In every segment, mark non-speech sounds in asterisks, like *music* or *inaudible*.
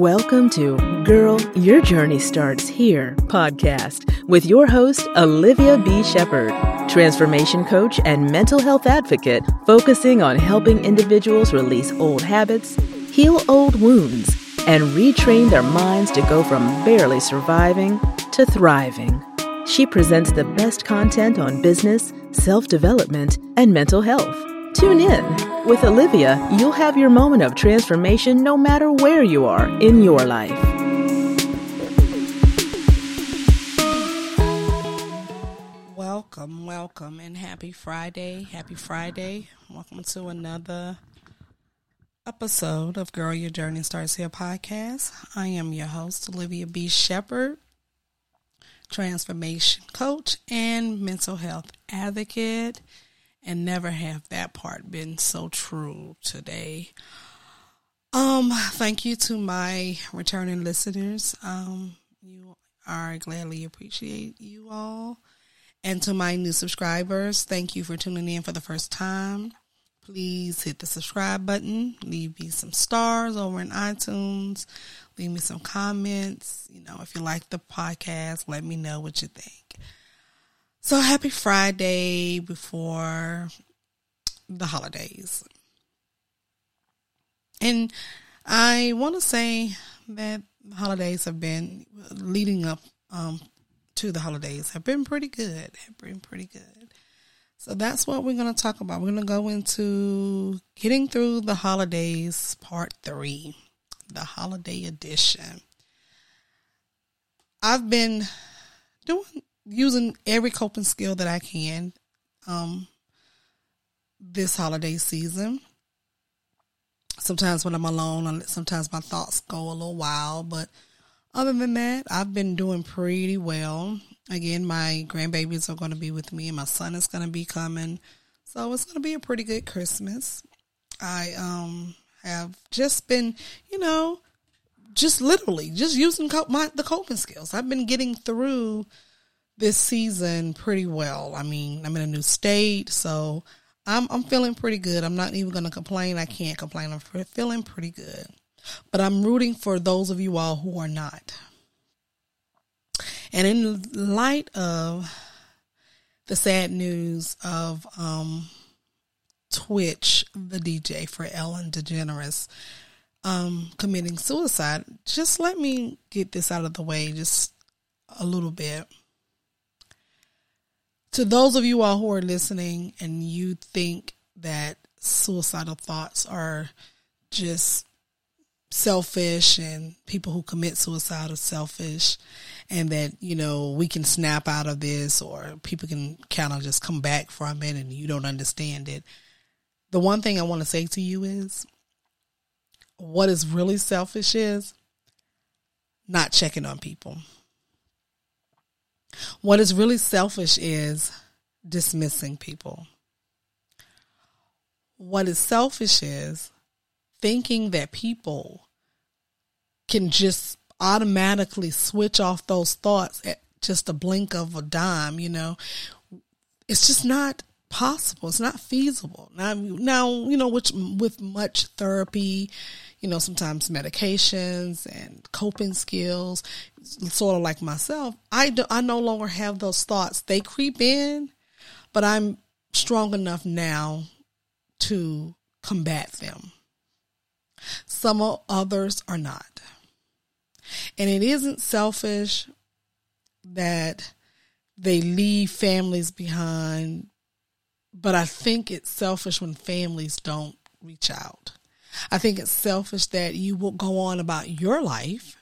Welcome to Girl, Your Journey Starts Here podcast with your host, Olivia B. Shepard, transformation coach and mental health advocate, focusing on helping individuals release old habits, heal old wounds, and retrain their minds to go from barely surviving to thriving. She presents the best content on business, self development, and mental health. Tune in. With Olivia, you'll have your moment of transformation no matter where you are in your life. Welcome, welcome, and happy Friday. Happy Friday. Welcome to another episode of Girl Your Journey Starts Here podcast. I am your host, Olivia B. Shepard, transformation coach and mental health advocate and never have that part been so true today. Um, thank you to my returning listeners. Um, you are gladly appreciate you all. And to my new subscribers, thank you for tuning in for the first time. Please hit the subscribe button, leave me some stars over in iTunes, leave me some comments. You know, if you like the podcast, let me know what you think. So happy Friday before the holidays. And I want to say that the holidays have been leading up um, to the holidays have been pretty good. Have been pretty good. So that's what we're going to talk about. We're going to go into getting through the holidays, part three, the holiday edition. I've been doing using every coping skill that I can um, this holiday season. Sometimes when I'm alone, sometimes my thoughts go a little wild, but other than that, I've been doing pretty well. Again, my grandbabies are going to be with me, and my son is going to be coming, so it's going to be a pretty good Christmas. I um have just been, you know, just literally just using my the coping skills. I've been getting through this season pretty well. I mean, I'm in a new state, so I'm I'm feeling pretty good. I'm not even going to complain. I can't complain. I'm feeling pretty good. But I'm rooting for those of you all who are not. And in light of the sad news of um, Twitch, the DJ for Ellen DeGeneres, um, committing suicide, just let me get this out of the way just a little bit to those of you all who are listening and you think that suicidal thoughts are just selfish and people who commit suicide are selfish and that you know we can snap out of this or people can kind of just come back from it and you don't understand it. The one thing i want to say to you is what is really selfish is not checking on people what is really selfish is dismissing people. What is selfish is thinking that people can just automatically switch off those thoughts at just a blink of a dime, you know. It's just not possible. It's not feasible. Now, now you know, which with much therapy, you know, sometimes medications and coping skills, sort of like myself, I do, I no longer have those thoughts. They creep in, but I'm strong enough now to combat them. Some others are not. And it isn't selfish that they leave families behind but I think it's selfish when families don't reach out. I think it's selfish that you will go on about your life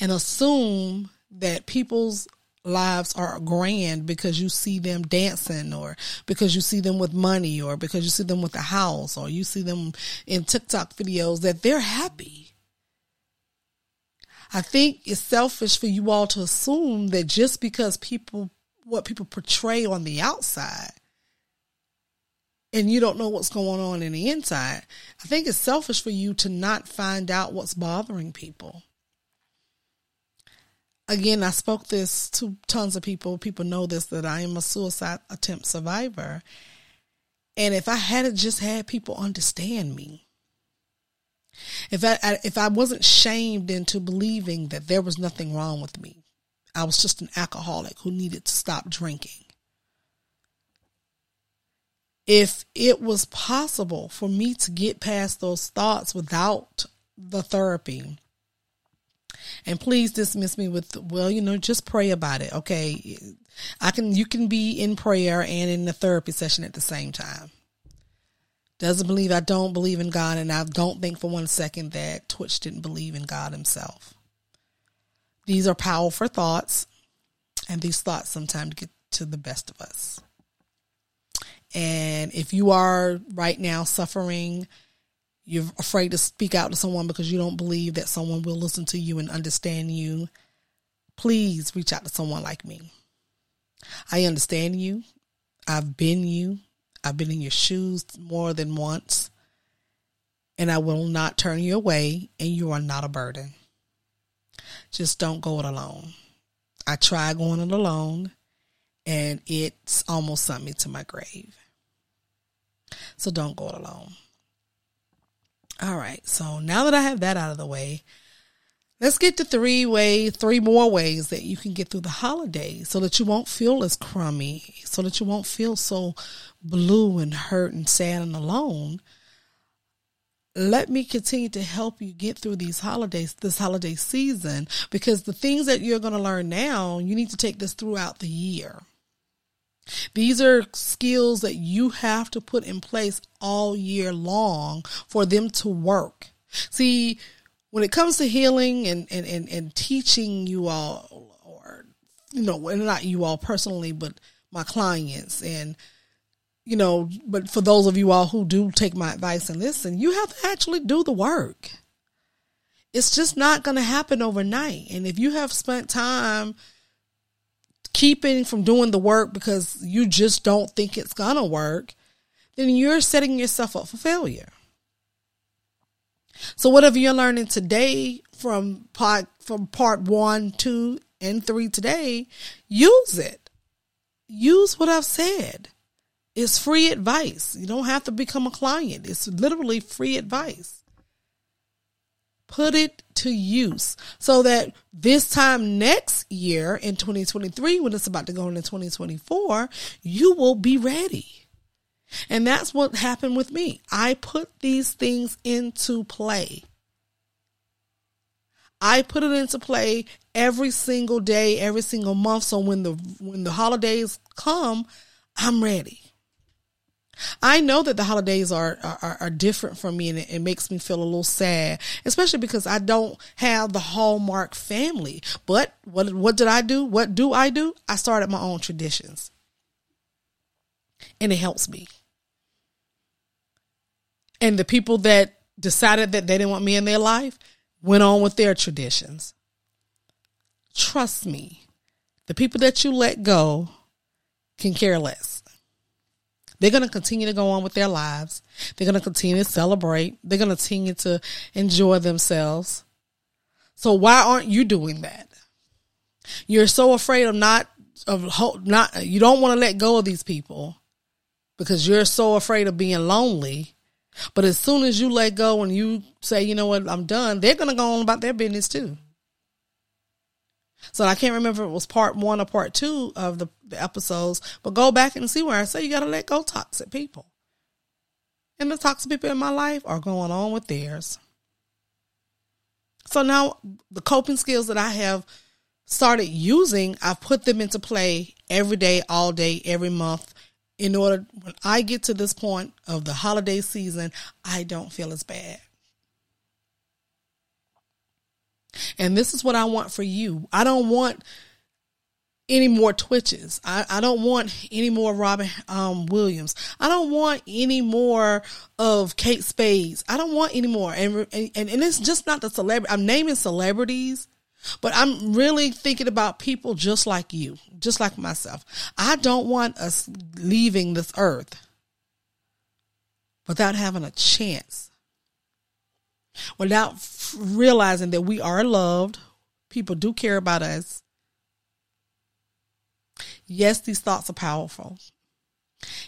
and assume that people's lives are grand because you see them dancing or because you see them with money or because you see them with a house or you see them in TikTok videos that they're happy. I think it's selfish for you all to assume that just because people what people portray on the outside and you don't know what's going on in the inside, I think it's selfish for you to not find out what's bothering people. Again, I spoke this to tons of people. People know this that I am a suicide attempt survivor. And if I had just had people understand me, If I, if I wasn't shamed into believing that there was nothing wrong with me, I was just an alcoholic who needed to stop drinking. If it was possible for me to get past those thoughts without the therapy, and please dismiss me with, well, you know, just pray about it. Okay. I can, you can be in prayer and in the therapy session at the same time. Doesn't believe I don't believe in God, and I don't think for one second that Twitch didn't believe in God himself. These are powerful thoughts, and these thoughts sometimes get to the best of us. And if you are right now suffering, you're afraid to speak out to someone because you don't believe that someone will listen to you and understand you, please reach out to someone like me. I understand you. I've been you. I've been in your shoes more than once, and I will not turn you away, and you are not a burden. Just don't go it alone. I tried going it alone, and it's almost sent me to my grave. So don't go it alone. All right, so now that I have that out of the way, Let's get to three ways, three more ways that you can get through the holidays so that you won't feel as crummy, so that you won't feel so blue and hurt and sad and alone. Let me continue to help you get through these holidays, this holiday season, because the things that you're going to learn now, you need to take this throughout the year. These are skills that you have to put in place all year long for them to work. See, when it comes to healing and, and, and, and teaching you all, or, you know, not you all personally, but my clients and, you know, but for those of you all who do take my advice and listen, you have to actually do the work. It's just not going to happen overnight. And if you have spent time keeping from doing the work because you just don't think it's going to work, then you're setting yourself up for failure. So whatever you're learning today from part from part one, two, and three today, use it. Use what I've said. It's free advice. You don't have to become a client. It's literally free advice. Put it to use so that this time next year in 2023, when it's about to go into 2024, you will be ready. And that's what happened with me. I put these things into play. I put it into play every single day, every single month. So when the when the holidays come, I'm ready. I know that the holidays are, are, are different for me and it, it, makes me feel a little sad, especially because I don't have the Hallmark family. But what, what did I do? What do I do? I started my own traditions and it helps me. And the people that decided that they didn't want me in their life went on with their traditions. Trust me, the people that you let go can care less. They're going to continue to go on with their lives. They're going to continue to celebrate. They're going to continue to enjoy themselves. So why aren't you doing that? You're so afraid of not of not you don't want to let go of these people because you're so afraid of being lonely but as soon as you let go and you say, you know what, I'm done, they're going to go on about their business too. So I can't remember if it was part one or part two of the, the episodes, but go back and see where I say you got to let go toxic people. And the toxic people in my life are going on with theirs. So now the coping skills that I have started using, I've put them into play every day, all day, every month, in order when I get to this point of the holiday season, I don't feel as bad. And this is what I want for you. I don't want any more twitches. I, I don't want any more Robin um, Williams. I don't want any more of Kate Spades. I don't want any more. And, and, and it's just not the celebrity. I'm naming celebrities but I'm really thinking about people just like you, just like myself. I don't want us leaving this earth without having a chance, without realizing that we are loved. People do care about us. Yes, these thoughts are powerful.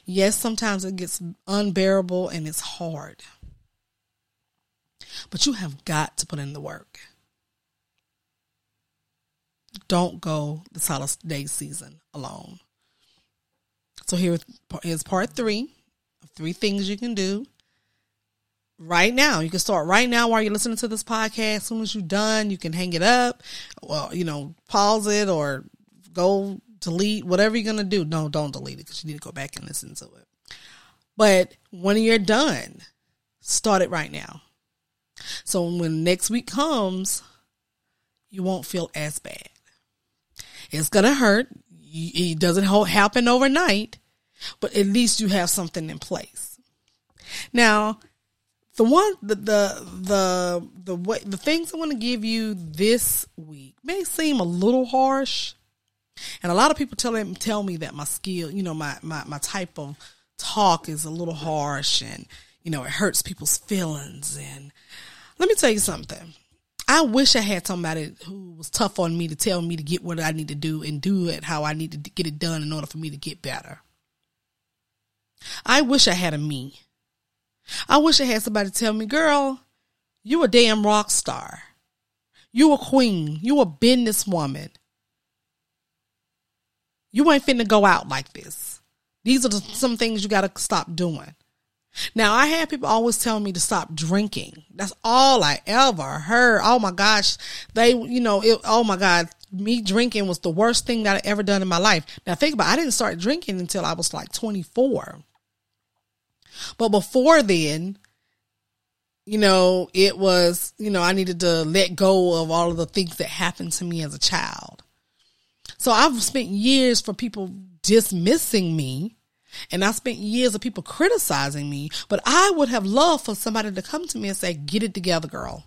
Yes, sometimes it gets unbearable and it's hard. But you have got to put in the work. Don't go the holiday season alone. So here is part three of three things you can do right now. You can start right now while you're listening to this podcast. As soon as you're done, you can hang it up. Well, you know, pause it or go delete whatever you're gonna do. No, don't delete it because you need to go back and listen to it. But when you're done, start it right now. So when next week comes, you won't feel as bad. It's gonna hurt. It doesn't happen overnight, but at least you have something in place. Now, the one the the the the way the things I want to give you this week may seem a little harsh, and a lot of people tell them tell me that my skill, you know, my my my type of talk is a little harsh, and you know, it hurts people's feelings. And let me tell you something. I wish I had somebody who was tough on me to tell me to get what I need to do and do it how I need to get it done in order for me to get better. I wish I had a me. I wish I had somebody tell me, girl, you a damn rock star. You a queen. You a businesswoman. You ain't finna go out like this. These are the, some things you gotta stop doing. Now I had people always telling me to stop drinking. That's all I ever heard. Oh my gosh. They, you know, it, oh my God, me drinking was the worst thing that I ever done in my life. Now think about it, I didn't start drinking until I was like 24. But before then, you know, it was, you know, I needed to let go of all of the things that happened to me as a child. So I've spent years for people dismissing me. And I spent years of people criticizing me, but I would have loved for somebody to come to me and say, get it together, girl.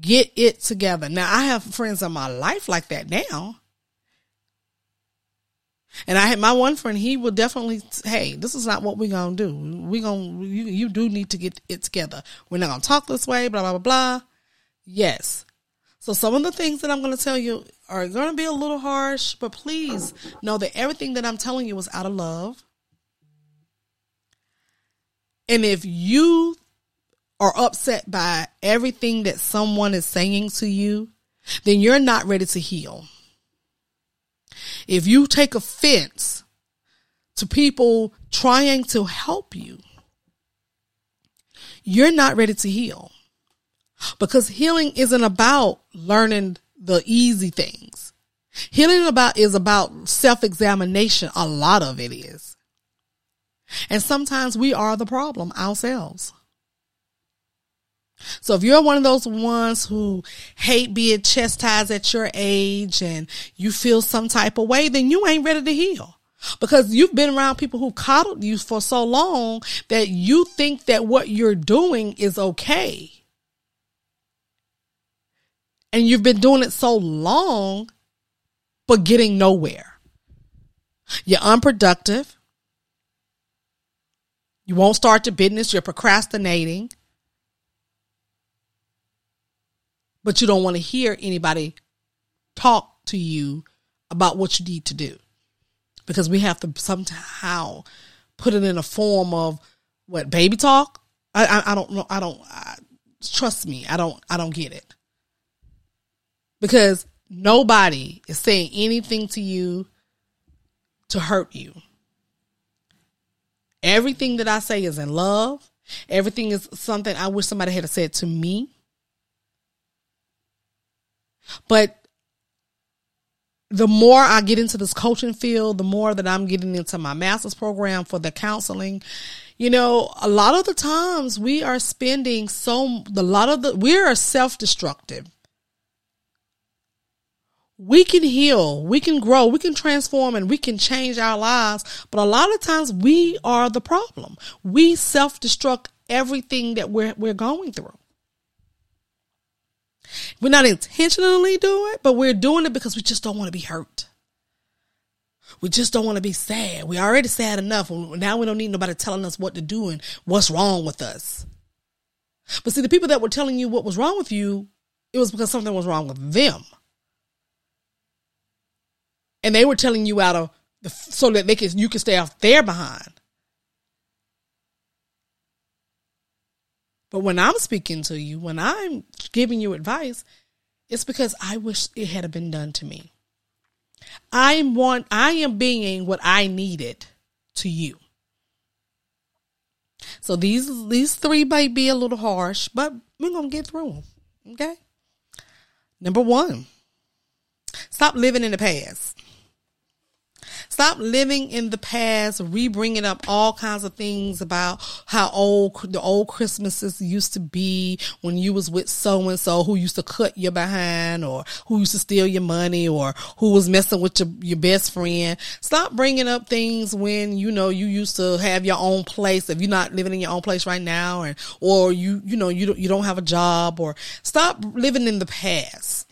Get it together. Now I have friends in my life like that now. And I had my one friend, he would definitely, hey, this is not what we're going to do. We're going to, you, you do need to get it together. We're not going to talk this way, blah, blah, blah, blah. Yes. So some of the things that I'm going to tell you are going to be a little harsh, but please know that everything that I'm telling you is out of love. And if you are upset by everything that someone is saying to you, then you're not ready to heal. If you take offense to people trying to help you, you're not ready to heal. Because healing isn't about learning the easy things. Healing about is about self-examination. A lot of it is. And sometimes we are the problem ourselves. So if you're one of those ones who hate being chastised at your age and you feel some type of way, then you ain't ready to heal. Because you've been around people who coddled you for so long that you think that what you're doing is okay. And you've been doing it so long, but getting nowhere. You're unproductive. You won't start your business. You're procrastinating. But you don't want to hear anybody talk to you about what you need to do because we have to somehow put it in a form of what baby talk. I, I, I don't know. I don't I, trust me. I don't. I don't get it because nobody is saying anything to you to hurt you. Everything that I say is in love. Everything is something I wish somebody had said to me. But the more I get into this coaching field, the more that I'm getting into my master's program for the counseling, you know, a lot of the times we are spending so, a lot of the, we are self destructive. We can heal, we can grow, we can transform, and we can change our lives. But a lot of times we are the problem. We self destruct everything that we're, we're going through. We're not intentionally doing it, but we're doing it because we just don't want to be hurt. We just don't want to be sad. We're already sad enough. Now we don't need nobody telling us what to do and what's wrong with us. But see, the people that were telling you what was wrong with you, it was because something was wrong with them. And they were telling you out of the, so that they can, you can stay off their behind. But when I'm speaking to you, when I'm giving you advice, it's because I wish it had been done to me. I want I am being what I needed to you. So these these three might be a little harsh, but we're gonna get through them. Okay. Number one, stop living in the past. Stop living in the past, re-bringing up all kinds of things about how old the old Christmases used to be when you was with so and so who used to cut your behind or who used to steal your money or who was messing with your, your best friend. Stop bringing up things when, you know, you used to have your own place. If you're not living in your own place right now or, or you, you know, you don't, you don't have a job or stop living in the past.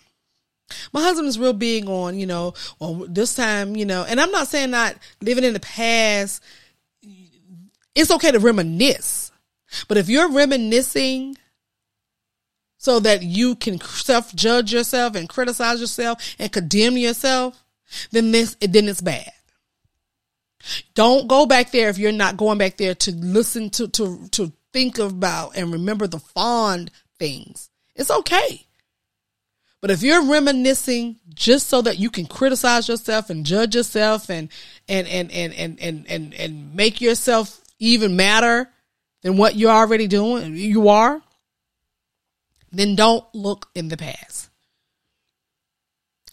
My husband is real big on, you know, well, this time, you know, and I'm not saying not living in the past. It's okay to reminisce. But if you're reminiscing so that you can self judge yourself and criticize yourself and condemn yourself, then this, then it's bad. Don't go back there if you're not going back there to listen to, to, to think about and remember the fond things. It's okay. But if you're reminiscing just so that you can criticize yourself and judge yourself and and and and and and and, and make yourself even matter than what you're already doing, you are, then don't look in the past.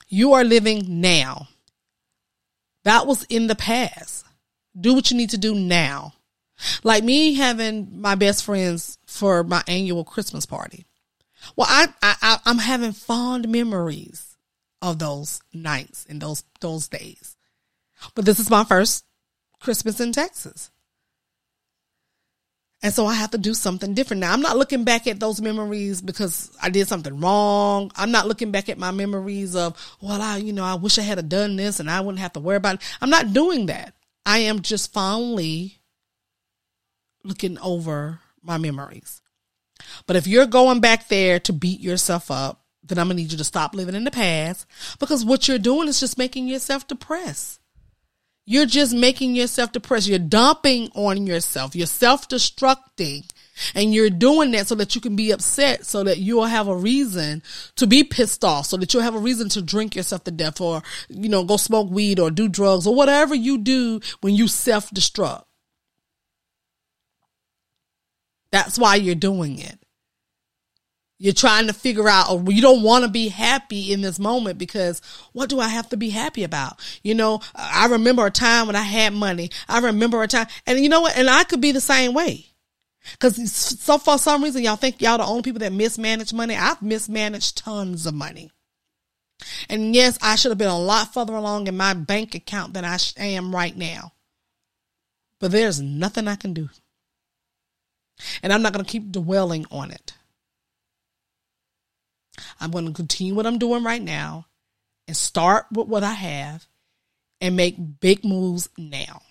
You are living now. That was in the past. Do what you need to do now. Like me having my best friends for my annual Christmas party. Well, I, I I'm having fond memories of those nights and those those days. But this is my first Christmas in Texas. And so I have to do something different. Now, I'm not looking back at those memories because I did something wrong. I'm not looking back at my memories of, well, I, you know, I wish I had done this and I wouldn't have to worry about it. I'm not doing that. I am just fondly looking over my memories. But if you're going back there to beat yourself up, then I'm going to need you to stop living in the past because what you're doing is just making yourself depressed. You're just making yourself depressed. You're dumping on yourself. You're self destructing. And you're doing that so that you can be upset, so that you'll have a reason to be pissed off, so that you'll have a reason to drink yourself to death or, you know, go smoke weed or do drugs or whatever you do when you self destruct. That's why you're doing it. You're trying to figure out, oh, or you don't want to be happy in this moment because what do I have to be happy about? You know, I remember a time when I had money. I remember a time, and you know what? And I could be the same way. Cause so for some reason y'all think y'all the only people that mismanage money. I've mismanaged tons of money. And yes, I should have been a lot further along in my bank account than I am right now. But there's nothing I can do. And I'm not going to keep dwelling on it. I'm going to continue what I'm doing right now and start with what I have and make big moves now.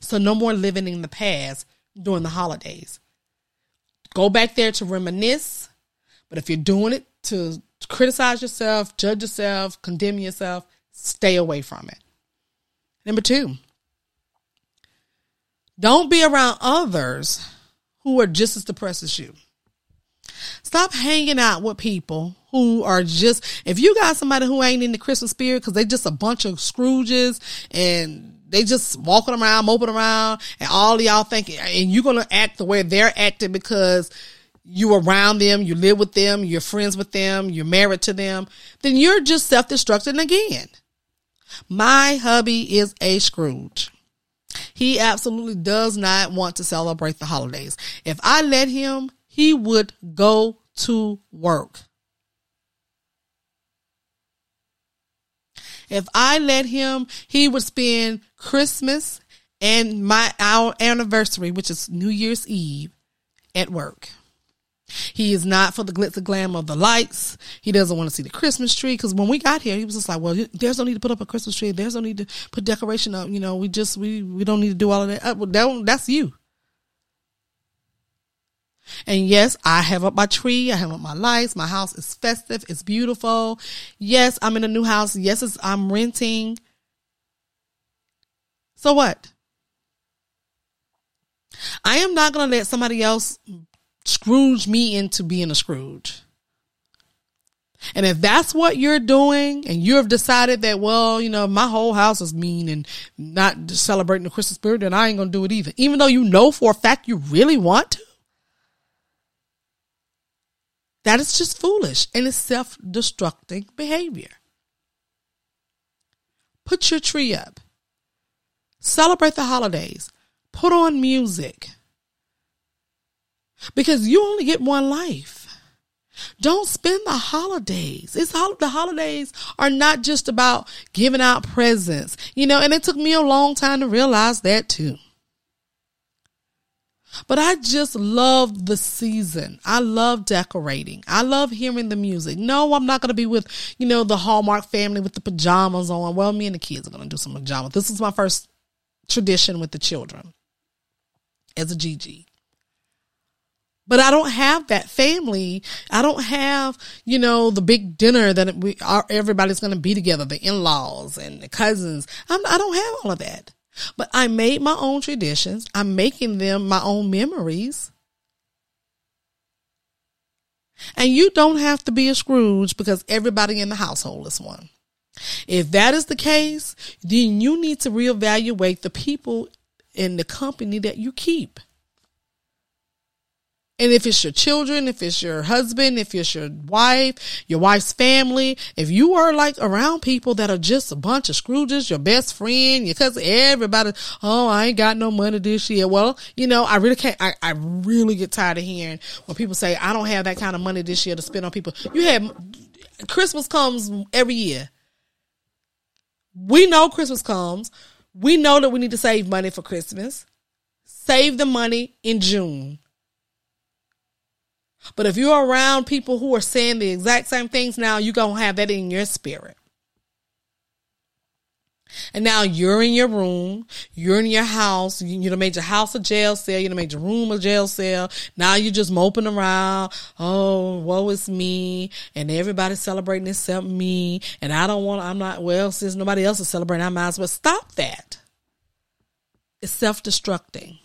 So, no more living in the past during the holidays. Go back there to reminisce, but if you're doing it to criticize yourself, judge yourself, condemn yourself, stay away from it. Number two, don't be around others who are just as depressed as you. Stop hanging out with people who are just, if you got somebody who ain't in the Christmas spirit because they just a bunch of Scrooges and they just walking around, moping around, and all y'all thinking, and you're going to act the way they're acting because you around them, you live with them, you're friends with them, you're married to them, then you're just self-destructing again. My hubby is a Scrooge. He absolutely does not want to celebrate the holidays. If I let him, he would go to work. If I let him, he would spend Christmas and my our anniversary, which is New Year's Eve, at work. He is not for the glitz and glam of the lights. He doesn't want to see the Christmas tree because when we got here, he was just like, "Well, there's no need to put up a Christmas tree. There's no need to put decoration up. You know, we just we we don't need to do all of that. Uh, well, that that's you." And yes, I have up my tree. I have up my lights. My house is festive. It's beautiful. Yes, I'm in a new house. Yes, I'm renting. So what? I am not going to let somebody else Scrooge me into being a Scrooge. And if that's what you're doing and you have decided that, well, you know, my whole house is mean and not celebrating the Christmas spirit, then I ain't going to do it either. Even though you know for a fact you really want to. That is just foolish and it's self destructing behavior. Put your tree up. Celebrate the holidays. Put on music. Because you only get one life. Don't spend the holidays. It's all the holidays are not just about giving out presents, you know, and it took me a long time to realize that too. But I just love the season. I love decorating. I love hearing the music. No, I'm not going to be with, you know, the Hallmark family with the pajamas on. Well, me and the kids are going to do some pajamas. This is my first tradition with the children as a GG. But I don't have that family. I don't have, you know, the big dinner that we are, everybody's going to be together, the in-laws and the cousins. I'm, I don't have all of that. But I made my own traditions. I'm making them my own memories. And you don't have to be a Scrooge because everybody in the household is one. If that is the case, then you need to reevaluate the people in the company that you keep. And if it's your children, if it's your husband, if it's your wife, your wife's family, if you are like around people that are just a bunch of Scrooges, your best friend, your cousin, everybody, oh, I ain't got no money this year. Well, you know, I really can't, I, I really get tired of hearing when people say, I don't have that kind of money this year to spend on people. You have, Christmas comes every year. We know Christmas comes. We know that we need to save money for Christmas. Save the money in June but if you're around people who are saying the exact same things now, you're going to have that in your spirit. And now you're in your room, you're in your house, you, you made your house a jail cell, you know, made your room a jail cell. Now you're just moping around. Oh, woe is me. And everybody's celebrating except me. And I don't want, I'm not, well, since nobody else is celebrating, I might as well stop that. It's self destructing.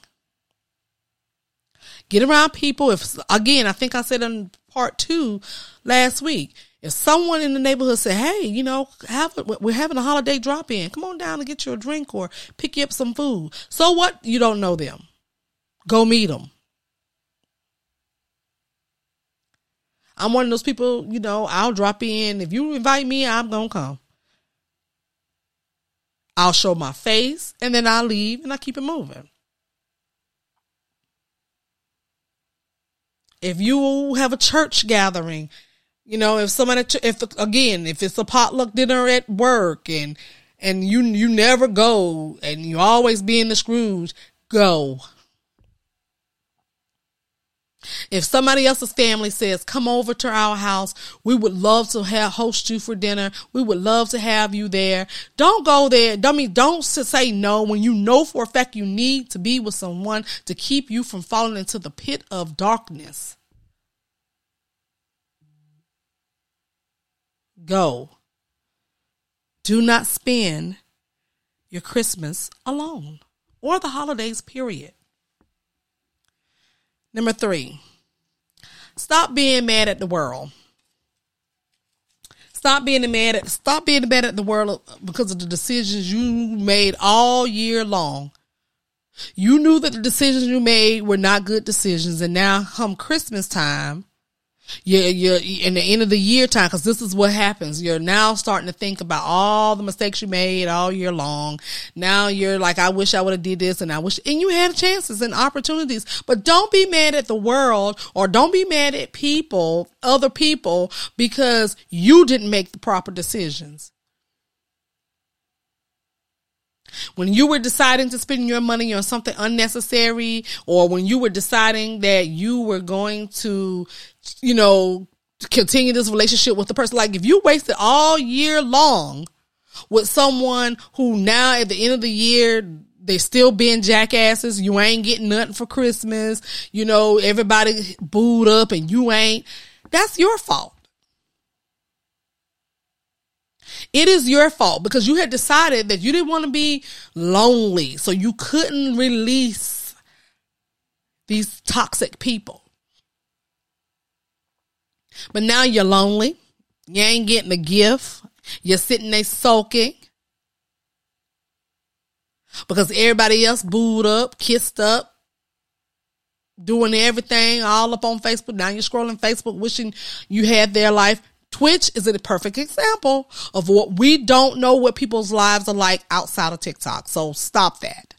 Get around people. If again, I think I said in part two last week, if someone in the neighborhood said, "Hey, you know, have a, we're having a holiday drop in. Come on down and get you a drink or pick you up some food." So what? You don't know them. Go meet them. I'm one of those people, you know, I'll drop in. If you invite me, I'm going to come. I'll show my face and then I'll leave and I keep it moving. If you have a church gathering, you know, if somebody, if again, if it's a potluck dinner at work and, and you, you never go and you always be in the Scrooge, go. If somebody else's family says, come over to our house, we would love to have, host you for dinner. We would love to have you there. Don't go there. Don't mean, don't say no when you know for a fact you need to be with someone to keep you from falling into the pit of darkness. Go. Do not spend your Christmas alone or the holidays, period. Number three, stop being mad at the world. Stop being mad at stop being mad at the world because of the decisions you made all year long. You knew that the decisions you made were not good decisions, and now come Christmas time, you're, you're in the end of the year time because this is what happens. You're now starting to think about all the mistakes you made all year long. Now you're like, I wish I would have did this and I wish, and you had chances and opportunities, but don't be mad at the world or don't be mad at people, other people, because you didn't make the proper decisions. When you were deciding to spend your money on something unnecessary, or when you were deciding that you were going to, you know, continue this relationship with the person, like if you wasted all year long with someone who now at the end of the year, they still being jackasses. You ain't getting nothing for Christmas. You know, everybody booed up and you ain't. That's your fault. It is your fault because you had decided that you didn't want to be lonely. So you couldn't release these toxic people. But now you're lonely. You ain't getting a gift. You're sitting there sulking because everybody else booed up, kissed up, doing everything all up on Facebook. Now you're scrolling Facebook wishing you had their life. Twitch is a perfect example of what we don't know what people's lives are like outside of TikTok. So stop that.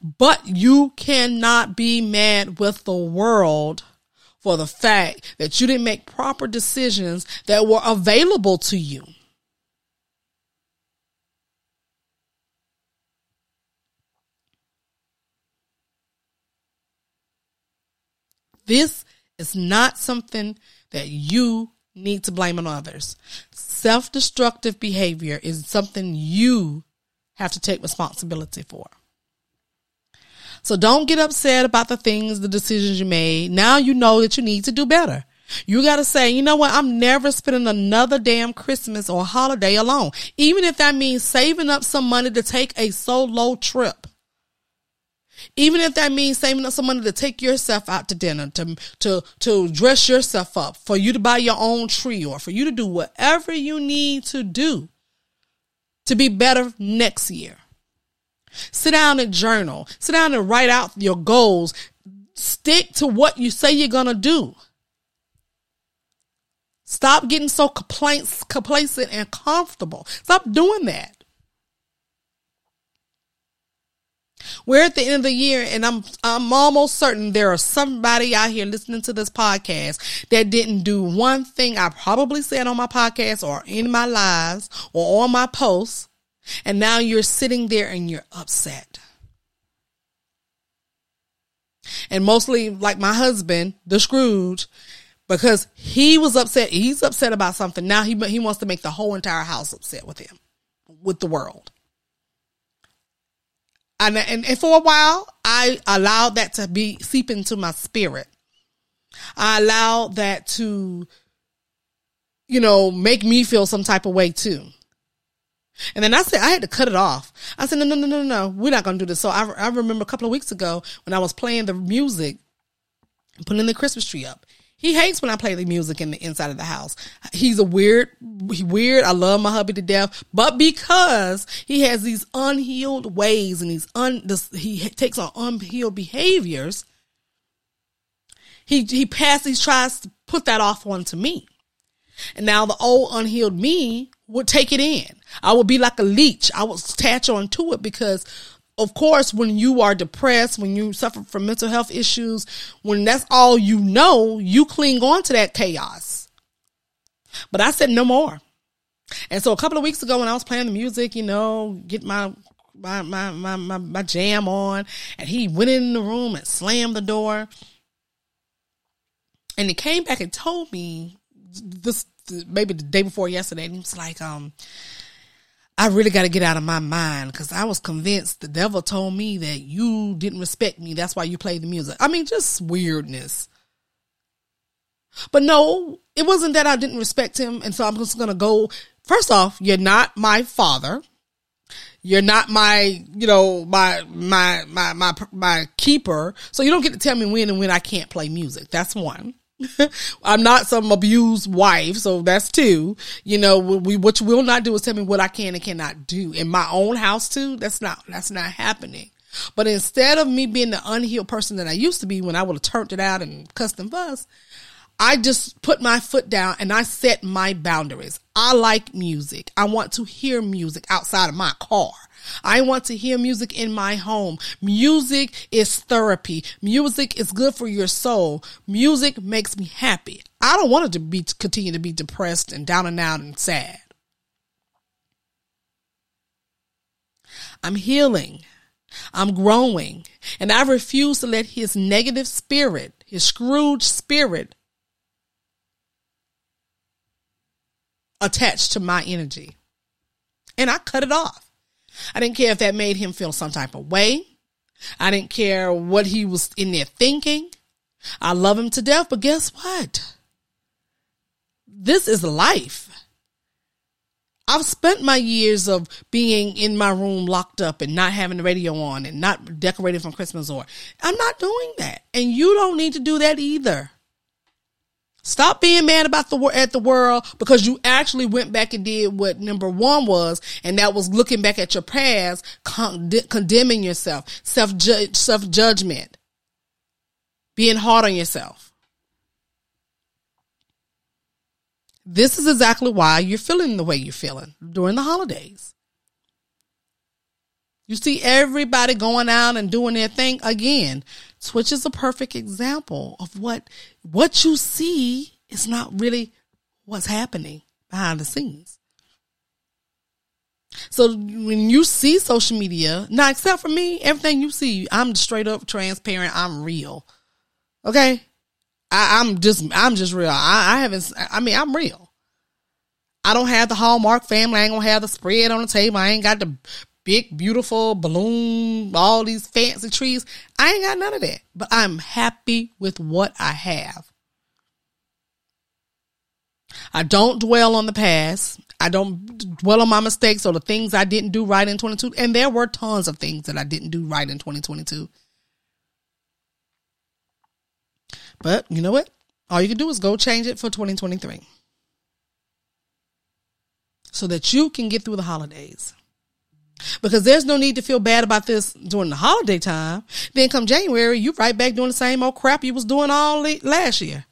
But you cannot be mad with the world for the fact that you didn't make proper decisions that were available to you. This is not something that you need to blame on others. Self destructive behavior is something you have to take responsibility for. So don't get upset about the things, the decisions you made. Now you know that you need to do better. You got to say, you know what? I'm never spending another damn Christmas or holiday alone. Even if that means saving up some money to take a solo trip. Even if that means saving up some money to take yourself out to dinner, to, to, to dress yourself up, for you to buy your own tree or for you to do whatever you need to do to be better next year. Sit down and journal. Sit down and write out your goals. Stick to what you say you're going to do. Stop getting so complacent and comfortable. Stop doing that. We're at the end of the year and I'm I'm almost certain there are somebody out here listening to this podcast that didn't do one thing I probably said on my podcast or in my lives or on my posts and now you're sitting there and you're upset. And mostly like my husband, the Scrooge, because he was upset. He's upset about something. Now he he wants to make the whole entire house upset with him, with the world. And, and, and for a while, I allowed that to be seep into my spirit. I allowed that to, you know, make me feel some type of way too. And then I said, I had to cut it off. I said, no, no, no, no, no, we're not going to do this. So I, I remember a couple of weeks ago when I was playing the music, putting the Christmas tree up. He hates when I play the music in the inside of the house. He's a weird, he weird. I love my hubby to death, but because he has these unhealed ways and these un, this, he takes on unhealed behaviors, he he passes, tries to put that off onto me, and now the old unhealed me would take it in. I would be like a leech. I would attach on to it because of course, when you are depressed, when you suffer from mental health issues, when that's all you know, you cling on to that chaos. But I said no more. And so a couple of weeks ago when I was playing the music, you know, get my my my my my, my jam on, and he went in the room and slammed the door. And he came back and told me this maybe the day before yesterday, and he was like, um, I really got to get out of my mind because I was convinced the devil told me that you didn't respect me. That's why you played the music. I mean, just weirdness. But no, it wasn't that I didn't respect him. And so I'm just going to go. First off, you're not my father. You're not my, you know, my, my, my, my, my keeper. So you don't get to tell me when and when I can't play music. That's one. *laughs* I'm not some abused wife, so that's two. You know, we what you will not do is tell me what I can and cannot do in my own house too. That's not that's not happening. But instead of me being the unhealed person that I used to be when I would have turned it out and cussed and I just put my foot down and I set my boundaries. I like music. I want to hear music outside of my car. I want to hear music in my home. Music is therapy. Music is good for your soul. Music makes me happy. I don't want it to be continue to be depressed and down and out and sad. I'm healing. I'm growing. And I refuse to let his negative spirit, his Scrooge spirit, attach to my energy. And I cut it off. I didn't care if that made him feel some type of way. I didn't care what he was in there thinking. I love him to death, but guess what? This is life. I've spent my years of being in my room locked up and not having the radio on and not decorating for Christmas or I'm not doing that. And you don't need to do that either. Stop being mad about the at the world because you actually went back and did what number one was, and that was looking back at your past, con- condemning yourself, self self judgment, being hard on yourself. This is exactly why you're feeling the way you're feeling during the holidays. You see everybody going out and doing their thing again. Twitch is a perfect example of what what you see is not really what's happening behind the scenes. So when you see social media, now except for me, everything you see, I'm straight up transparent. I'm real. Okay. I, am just, I'm just real. I, I haven't, I mean, I'm real. I don't have the Hallmark family. I ain't gonna have the spread on the table. I ain't got the big, beautiful balloon, all these fancy trees. I ain't got none of that, but I'm happy with what I have. I don't dwell on the past. I don't dwell on my mistakes or the things I didn't do right in 22. And there were tons of things that I didn't do right in 2022. But you know what? All you can do is go change it for 2023 so that you can get through the holidays because there's no need to feel bad about this during the holiday time. Then come January, you right back doing the same old crap you was doing all last year.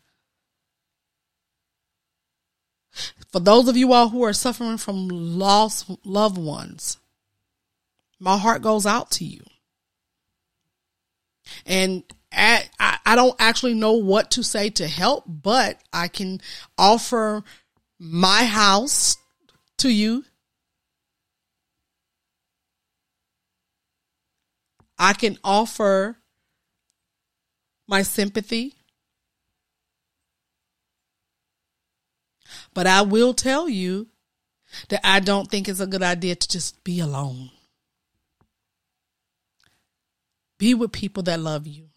For those of you all who are suffering from lost loved ones, my heart goes out to you. And at, I, I don't actually know what to say to help, but I can offer my house to you I can offer my sympathy. But I will tell you that I don't think it's a good idea to just be alone. Be with people that love you.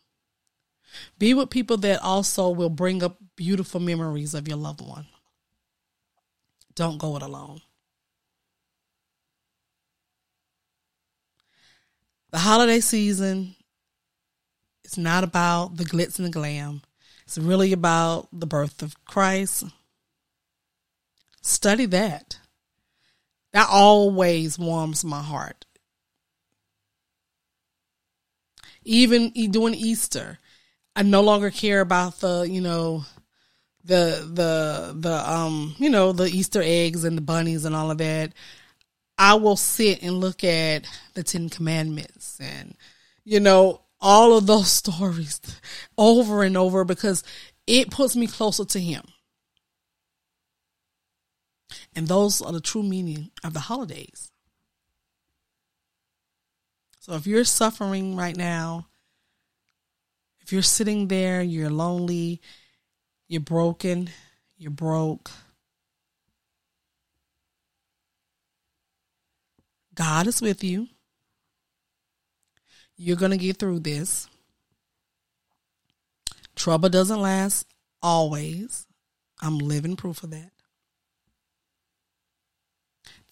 Be with people that also will bring up beautiful memories of your loved one. Don't go it alone. The holiday season is not about the glitz and the glam. It's really about the birth of Christ. Study that. That always warms my heart. Even doing Easter, I no longer care about the, you know, the the the um, you know, the Easter eggs and the bunnies and all of that. I will sit and look at the Ten Commandments and, you know, all of those *laughs* stories over and over because it puts me closer to Him. And those are the true meaning of the holidays. So if you're suffering right now, if you're sitting there, you're lonely, you're broken, you're broke, God is with you. You're going to get through this. Trouble doesn't last always. I'm living proof of that.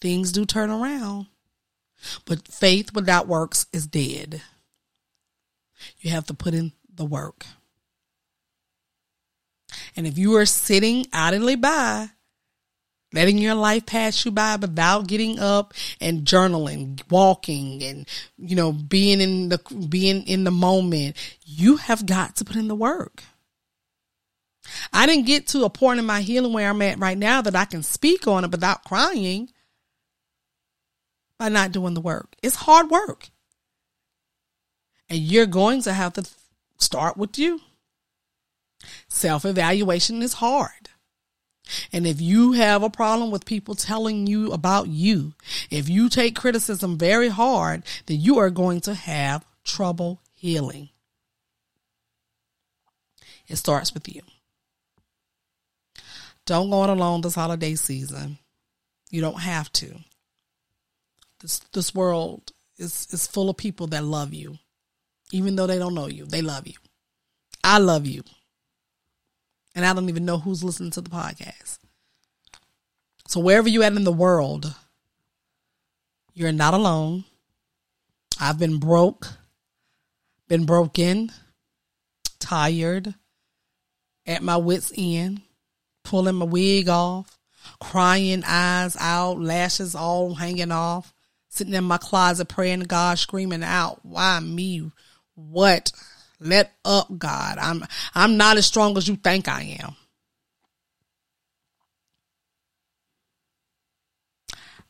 Things do turn around, but faith without works is dead. You have to put in the work. And if you are sitting idly by, letting your life pass you by without getting up and journaling, walking and, you know, being in the, being in the moment, you have got to put in the work. I didn't get to a point in my healing where I'm at right now that I can speak on it without crying by not doing the work. It's hard work. And you're going to have to start with you. Self evaluation is hard. And if you have a problem with people telling you about you, if you take criticism very hard, then you are going to have trouble healing. It starts with you. Don't go it alone this holiday season. You don't have to. This this world is is full of people that love you. Even though they don't know you, they love you. I love you and I don't even know who's listening to the podcast. So wherever you at in the world, you're not alone. I've been broke, been broken, tired, at my wits end, pulling my wig off, crying eyes out, lashes all hanging off, sitting in my closet praying to God, screaming out, "Why me? What? Let up, God. I'm I'm not as strong as you think I am."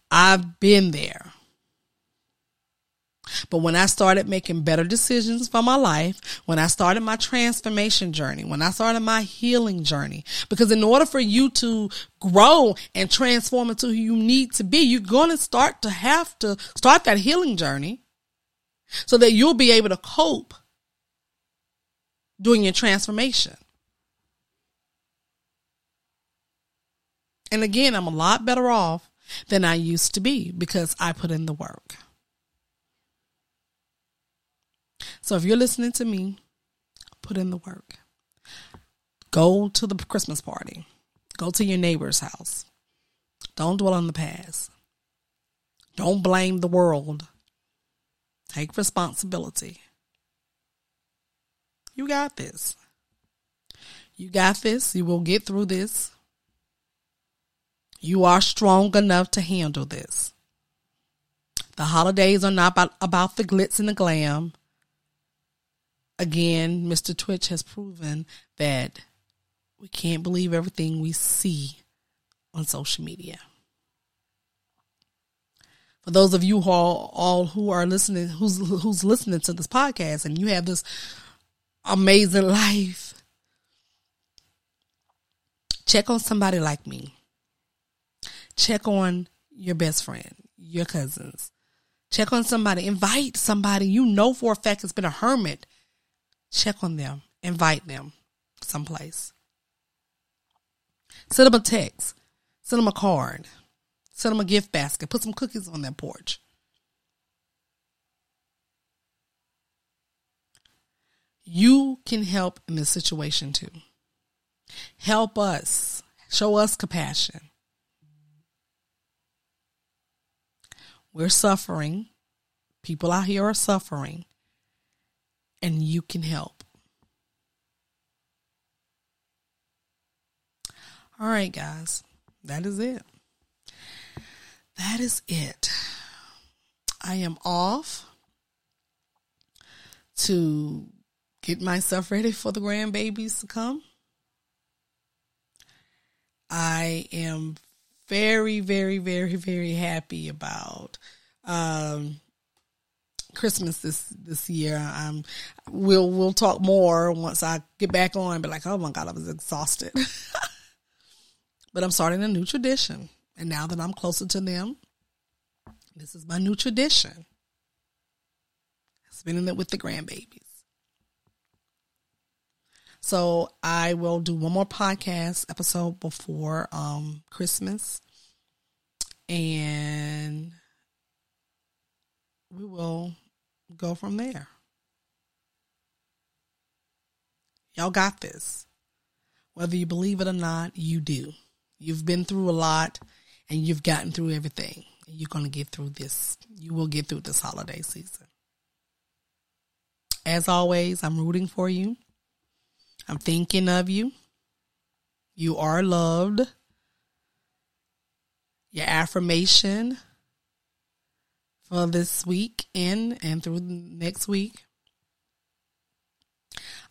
I've been there. But when I started making better decisions for my life, when I started my transformation journey, when I started my healing journey, because in order for you to grow and transform into who you need to be, you're going to start to have to start that healing journey so that you'll be able to cope doing your transformation. And again, I'm a lot better off than I used to be because I put in the work. So if you're listening to me, put in the work. Go to the Christmas party. Go to your neighbor's house. Don't dwell on the past. Don't blame the world. Take responsibility. You got this. You got this. You will get through this. You are strong enough to handle this. The holidays are not about, about the glitz and the glam again, Mr. Twitch has proven that we can't believe everything we see on social media. For those of you are all who are listening, who's who's listening to this podcast, and you have this amazing life, check on somebody like me. Check on your best friend, your cousins. Check on somebody. Invite somebody you know for a fact has been a hermit check on them, invite them someplace. Send them a text, send them a card, send them a gift basket, put some cookies on their porch. You can help in this situation too. Help us, show us compassion. We're suffering. People out here are suffering and you can help. All right, guys, that is it. That is it. I am off to get myself ready for the grandbabies to come. I am very, very, very, very happy about um, Christmas this this year. Um, we'll we'll talk more once I get back on. But like, oh my god, I was exhausted. *laughs* but I'm starting a new tradition, and now that I'm closer to them, this is my new tradition. Spending it with the grandbabies. So I will do one more podcast episode before um, Christmas, and we will go from there. Y'all got this. Whether you believe it or not, you do. You've been through a lot and you've gotten through everything. You're going to get through this. You will get through this holiday season. As always, I'm rooting for you. I'm thinking of you. You are loved. Your affirmation for this week in and through next week.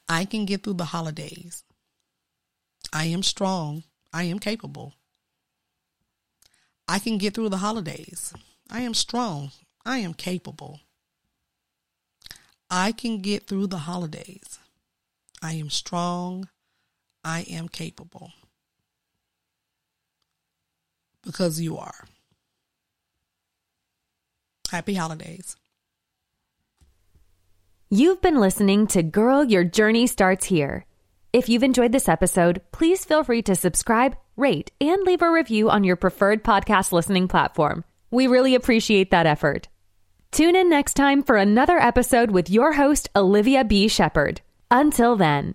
I can get through the holidays. I am strong. I am capable. I can get through the holidays. I am strong. I am capable. I can get through the holidays. I am strong. I am capable. Because you are. Happy holidays. You've been listening to Girl, Your Journey Starts Here. If you've enjoyed this episode, please feel free to subscribe, rate, and leave a review on your preferred podcast listening platform. We really appreciate that effort. Tune in next time for another episode with your host, Olivia B. Shepard. Until then.